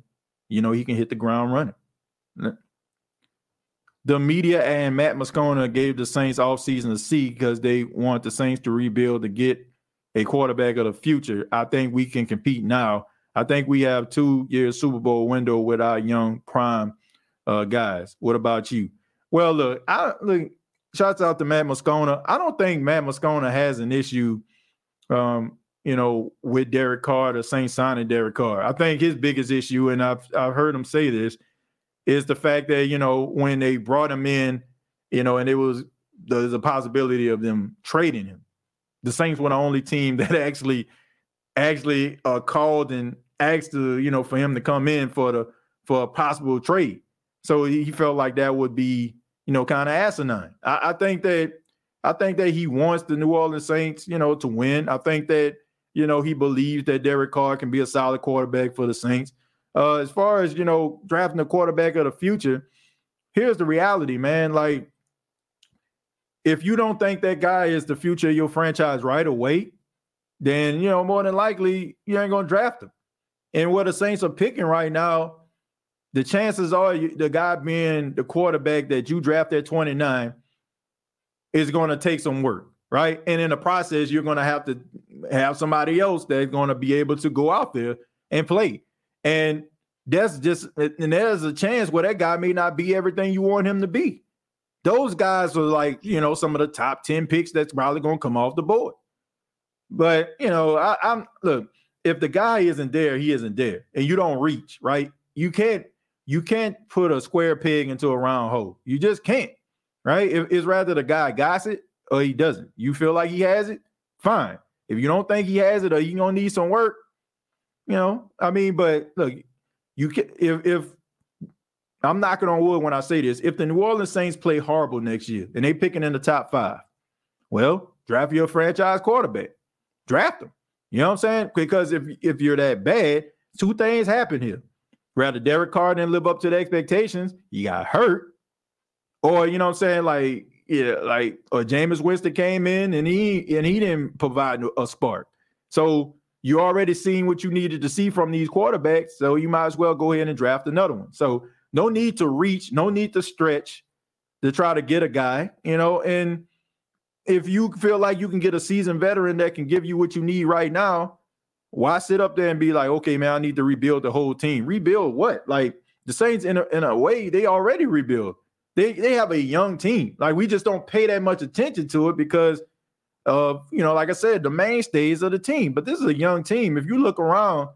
you know, he can hit the ground running. The media and Matt Moscona gave the Saints offseason a C because they want the Saints to rebuild to get a quarterback of the future. I think we can compete now. I think we have two year Super Bowl window with our young prime uh, guys. What about you? Well, look, I look shouts out to Matt Moscona. I don't think Matt Moscona has an issue, um, you know, with Derek Carr, the Saints signing Derek Carr. I think his biggest issue, and I've I've heard him say this, is the fact that you know when they brought him in, you know, and it was there's a possibility of them trading him. The Saints were the only team that actually actually uh, called and asked to you know for him to come in for the for a possible trade. So he felt like that would be you know, kind of asinine. I, I, think that I think that he wants the New Orleans Saints, you know, to win. I think that you know he believes that Derek Carr can be a solid quarterback for the Saints. Uh, as far as you know, drafting a quarterback of the future, here's the reality, man. Like, if you don't think that guy is the future of your franchise right away, then you know more than likely you ain't gonna draft him. And what the Saints are picking right now the chances are you, the guy being the quarterback that you draft at 29 is going to take some work, right? And in the process, you're going to have to have somebody else that's going to be able to go out there and play. And that's just, and there's a chance where that guy may not be everything you want him to be. Those guys are like, you know, some of the top 10 picks that's probably to come off the board. But, you know, I, I'm, look, if the guy isn't there, he isn't there, and you don't reach, right? You can't you can't put a square peg into a round hole. You just can't, right? It's rather the guy got it or he doesn't. You feel like he has it, fine. If you don't think he has it or you gonna need some work, you know, I mean, but look, you can if if I'm knocking on wood when I say this, if the New Orleans Saints play horrible next year and they picking in the top five, well, draft your franchise quarterback. Draft them. You know what I'm saying? Because if if you're that bad, two things happen here. Rather Derek Carr didn't live up to the expectations, he got hurt. Or, you know what I'm saying? Like, yeah, like or Jameis Winston came in and he and he didn't provide a spark. So you already seen what you needed to see from these quarterbacks. So you might as well go ahead and draft another one. So no need to reach, no need to stretch to try to get a guy, you know, and if you feel like you can get a seasoned veteran that can give you what you need right now, why sit up there and be like, okay, man, I need to rebuild the whole team? Rebuild what? Like the Saints, in a, in a way, they already rebuild. They they have a young team. Like we just don't pay that much attention to it because of you know, like I said, the mainstays of the team. But this is a young team. If you look around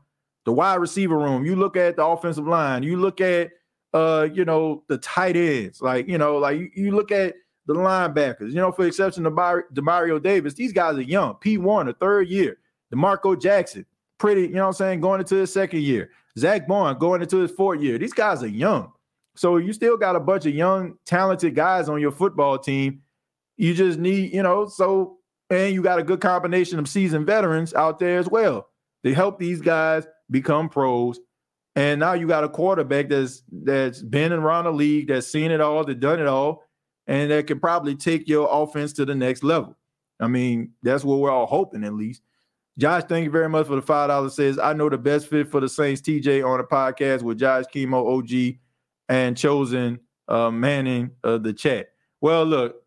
the wide receiver room, you look at the offensive line, you look at uh, you know, the tight ends, like you know, like you, you look at the linebackers, you know, for exception Bar- Demario Davis, these guys are young. P1, a third year. D'Marco Jackson, pretty, you know what I'm saying, going into his second year. Zach Baun going into his fourth year. These guys are young. So you still got a bunch of young, talented guys on your football team. You just need, you know, so and you got a good combination of seasoned veterans out there as well. They help these guys become pros. And now you got a quarterback that's that's been around the league, that's seen it all, that done it all, and that can probably take your offense to the next level. I mean, that's what we're all hoping at least. Josh, thank you very much for the five dollars. Says I know the best fit for the Saints. TJ on the podcast with Josh Chemo OG and chosen uh, Manning uh, the chat. Well, look,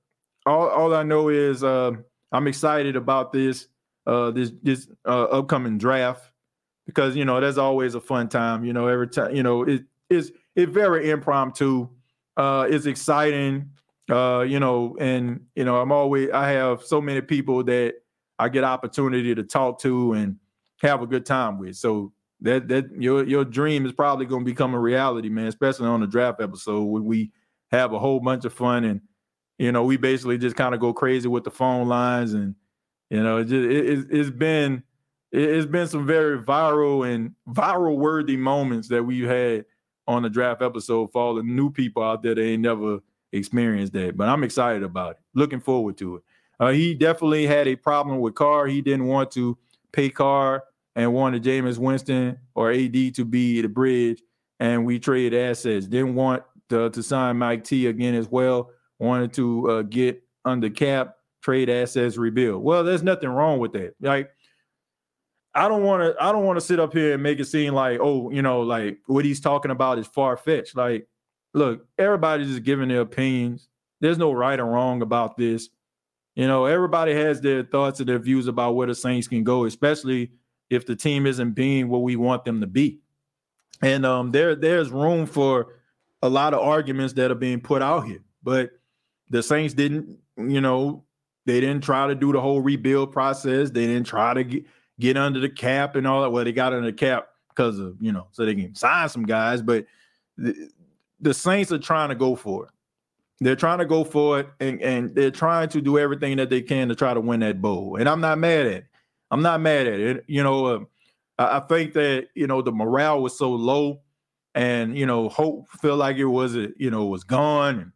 all, all I know is uh, I'm excited about this uh, this this uh, upcoming draft because you know that's always a fun time. You know, every time you know it is it's very impromptu. Uh, it's exciting. Uh, you know, and you know, I'm always I have so many people that I get opportunity to talk to and have a good time with. So that that your your dream is probably going to become a reality, man. Especially on the draft episode when we have a whole bunch of fun and you know we basically just kind of go crazy with the phone lines and you know it just it, has been it's been some very viral and viral worthy moments that we've had on the draft episode for all the new people out there that ain't never experienced that. But I'm excited about it. Looking forward to it. Uh, he definitely had a problem with Carr. He didn't want to pay Carr and wanted Jameis Winston or AD to be the bridge. And we traded assets. Didn't want to, to sign Mike T again as well. Wanted to uh, get under cap, trade assets, rebuild. Well, there's nothing wrong with that. Like I don't want to. I don't want to sit up here and make it seem like, oh, you know, like what he's talking about is far fetched. Like, look, everybody's just giving their opinions. There's no right or wrong about this. You know, everybody has their thoughts and their views about where the Saints can go, especially if the team isn't being what we want them to be. And um, there there's room for a lot of arguments that are being put out here. But the Saints didn't, you know, they didn't try to do the whole rebuild process. They didn't try to get, get under the cap and all that. Well, they got under the cap because of, you know, so they can sign some guys. But the, the Saints are trying to go for it. They're trying to go for it and, and they're trying to do everything that they can to try to win that bowl. And I'm not mad at it. I'm not mad at it. You know, uh, I, think that, you know, the morale was so low and, you know, hope felt like it was, you know, was gone. And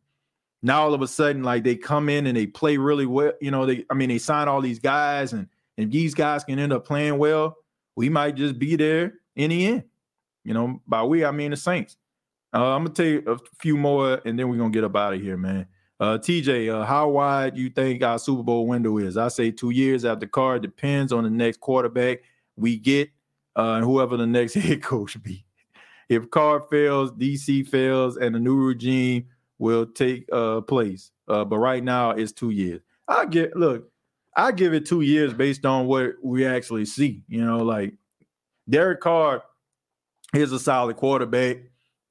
now all of a sudden, like they come in and they play really well. You know, they, I mean, they sign all these guys and, and these guys can end up playing well. We might just be there in the end. You know, by we, I mean the Saints. Uh, I'm gonna tell you a few more, and then we're gonna get up out of here, man. Uh, TJ, uh, how wide you think our Super Bowl window is? I say two years after Carr. Depends on the next quarterback we get, uh, and whoever the next head coach be. If Carr fails, DC fails, and the new regime will take uh, place. Uh, but right now, it's two years. I get look. I give it two years based on what we actually see. You know, like Derek Carr is a solid quarterback.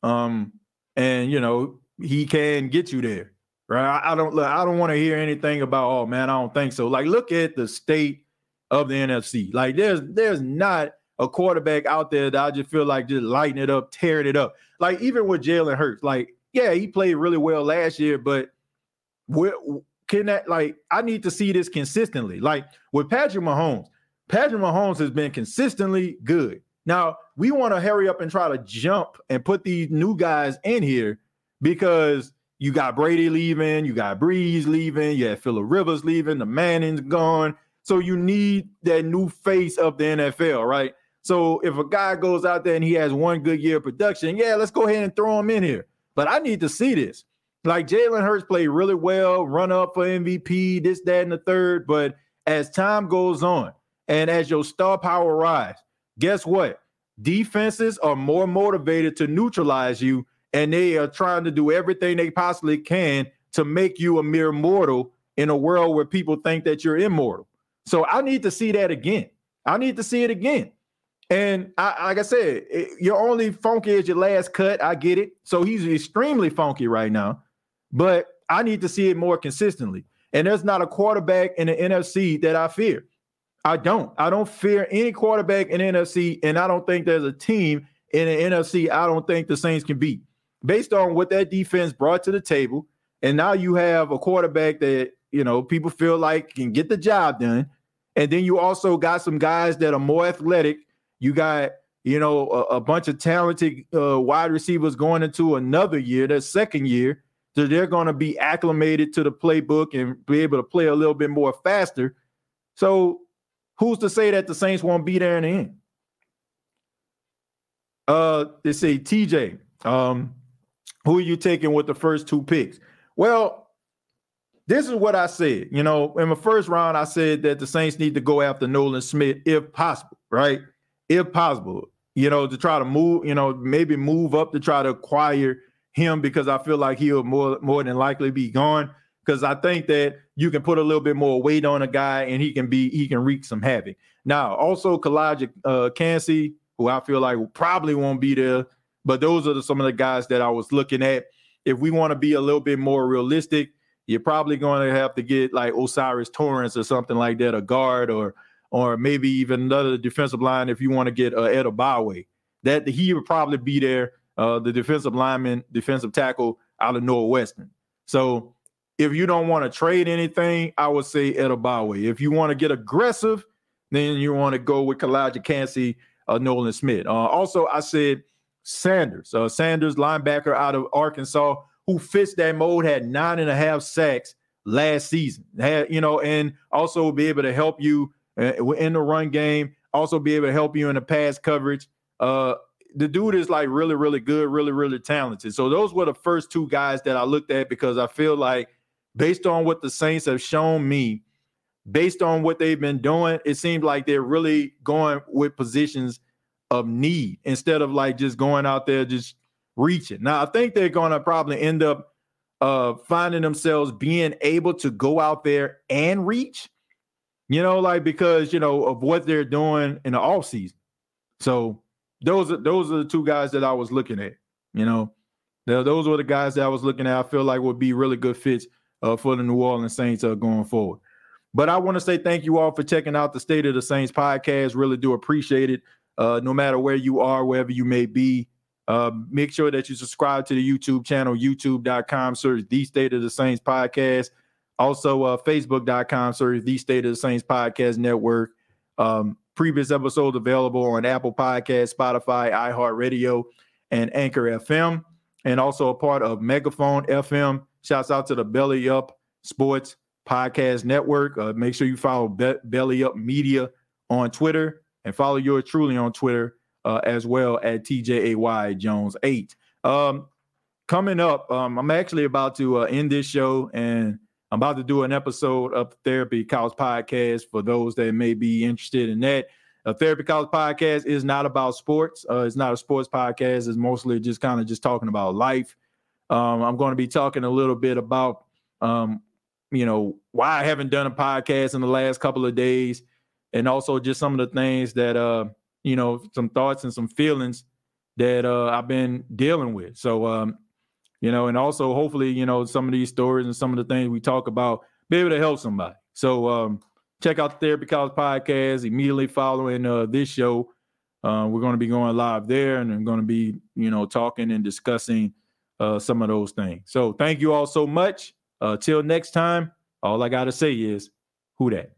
Um, and you know, he can get you there. Right. I, I don't I don't want to hear anything about, oh man, I don't think so. Like, look at the state of the NFC. Like, there's there's not a quarterback out there that I just feel like just lighting it up, tearing it up. Like, even with Jalen Hurts, like, yeah, he played really well last year, but where can that like I need to see this consistently. Like with Patrick Mahomes, Patrick Mahomes has been consistently good. Now we want to hurry up and try to jump and put these new guys in here because you got Brady leaving, you got Brees leaving, you have Philip Rivers leaving, the Manning's gone. So you need that new face of the NFL, right? So if a guy goes out there and he has one good year of production, yeah, let's go ahead and throw him in here. But I need to see this. Like Jalen Hurts played really well, run up for MVP, this, that, and the third. But as time goes on and as your star power rise, guess what? Defenses are more motivated to neutralize you, and they are trying to do everything they possibly can to make you a mere mortal in a world where people think that you're immortal. So I need to see that again. I need to see it again. And I, like I said, it, your only funky is your last cut. I get it. So he's extremely funky right now, but I need to see it more consistently. And there's not a quarterback in the NFC that I fear. I don't. I don't fear any quarterback in NFC, and I don't think there's a team in the NFC I don't think the Saints can beat. Based on what that defense brought to the table, and now you have a quarterback that you know people feel like can get the job done, and then you also got some guys that are more athletic. You got you know a, a bunch of talented uh, wide receivers going into another year, their second year, so they're going to be acclimated to the playbook and be able to play a little bit more faster. So who's to say that the Saints won't be there in the end? Uh, they say TJ. Um, who are you taking with the first two picks? Well, this is what I said. You know, in the first round, I said that the Saints need to go after Nolan Smith if possible, right? If possible, you know, to try to move, you know, maybe move up to try to acquire him because I feel like he'll more more than likely be gone. Because I think that you can put a little bit more weight on a guy and he can be he can wreak some havoc. Now, also Calijah uh Kancey, who I feel like probably won't be there, but those are the, some of the guys that I was looking at. If we want to be a little bit more realistic, you're probably going to have to get like O'Cyrus Torrence or something like that, a guard, or or maybe even another defensive line if you want to get uh, Ed. That he would probably be there uh, the defensive lineman, defensive tackle out of Northwestern. So if you don't want to trade anything, I would say Ed. If you want to get aggressive, then you want to go with Calijah Kancey, uh, Nolan Smith. Uh, also, I said Sanders, uh, Sanders, linebacker out of Arkansas, who fits that mold, had nine and a half sacks last season. Had you know, and also be able to help you in the run game. Also be able to help you in the pass coverage. Uh, the dude is like really, really good, really, really talented. So those were the first two guys that I looked at because I feel like based on what the Saints have shown me, based on what they've been doing, it seems like they're really going with positions of need instead of like just going out there just reaching. Now I think they're to probably end up uh finding themselves being able to go out there and reach, you know, like because you know of what they're doing in the off season. So those are those are the two guys that I was looking at. You know, those were the guys that I was looking at. I feel like would be really good fits uh, for the New Orleans Saints uh, going forward. But I want to say thank you all for checking out the State of the Saints podcast. Really do appreciate it. Uh, no matter where you are, wherever you may be, uh, make sure that you subscribe to the YouTube channel, youtube.com, search the State of the Saints podcast. Also, uh, facebook.com, search the State of the Saints podcast network. Um, Previous episodes available on Apple Podcast, Spotify, iHeartRadio, and Anchor FM, and also a part of Megaphone FM. Shouts out to the Belly Up Sports Podcast Network. Uh, make sure you follow Be- Belly Up Media on Twitter and follow yours truly on Twitter uh, as well at TJAY Jones 8. Um, coming up, um, I'm actually about to uh, end this show and I'm about to do an episode of Therapy Couch Podcast for those that may be interested in that. A Therapy Couch Podcast is not about sports. Uh, it's not a sports podcast. It's mostly just kind of just talking about life. Um, I'm going to be talking a little bit about, um, you know, why I haven't done a podcast in the last couple of days, and also just some of the things that, uh, you know, some thoughts and some feelings that uh, I've been dealing with. So um, you know, and also hopefully, you know, some of these stories and some of the things we talk about be able to help somebody. So um, check out the Therapy Couch podcast immediately following uh, this show. Uh, we're going to be going live there and I'm going to be, you know, talking and discussing uh, some of those things. So thank you all so much. Uh, till next time, all I got to say is who that?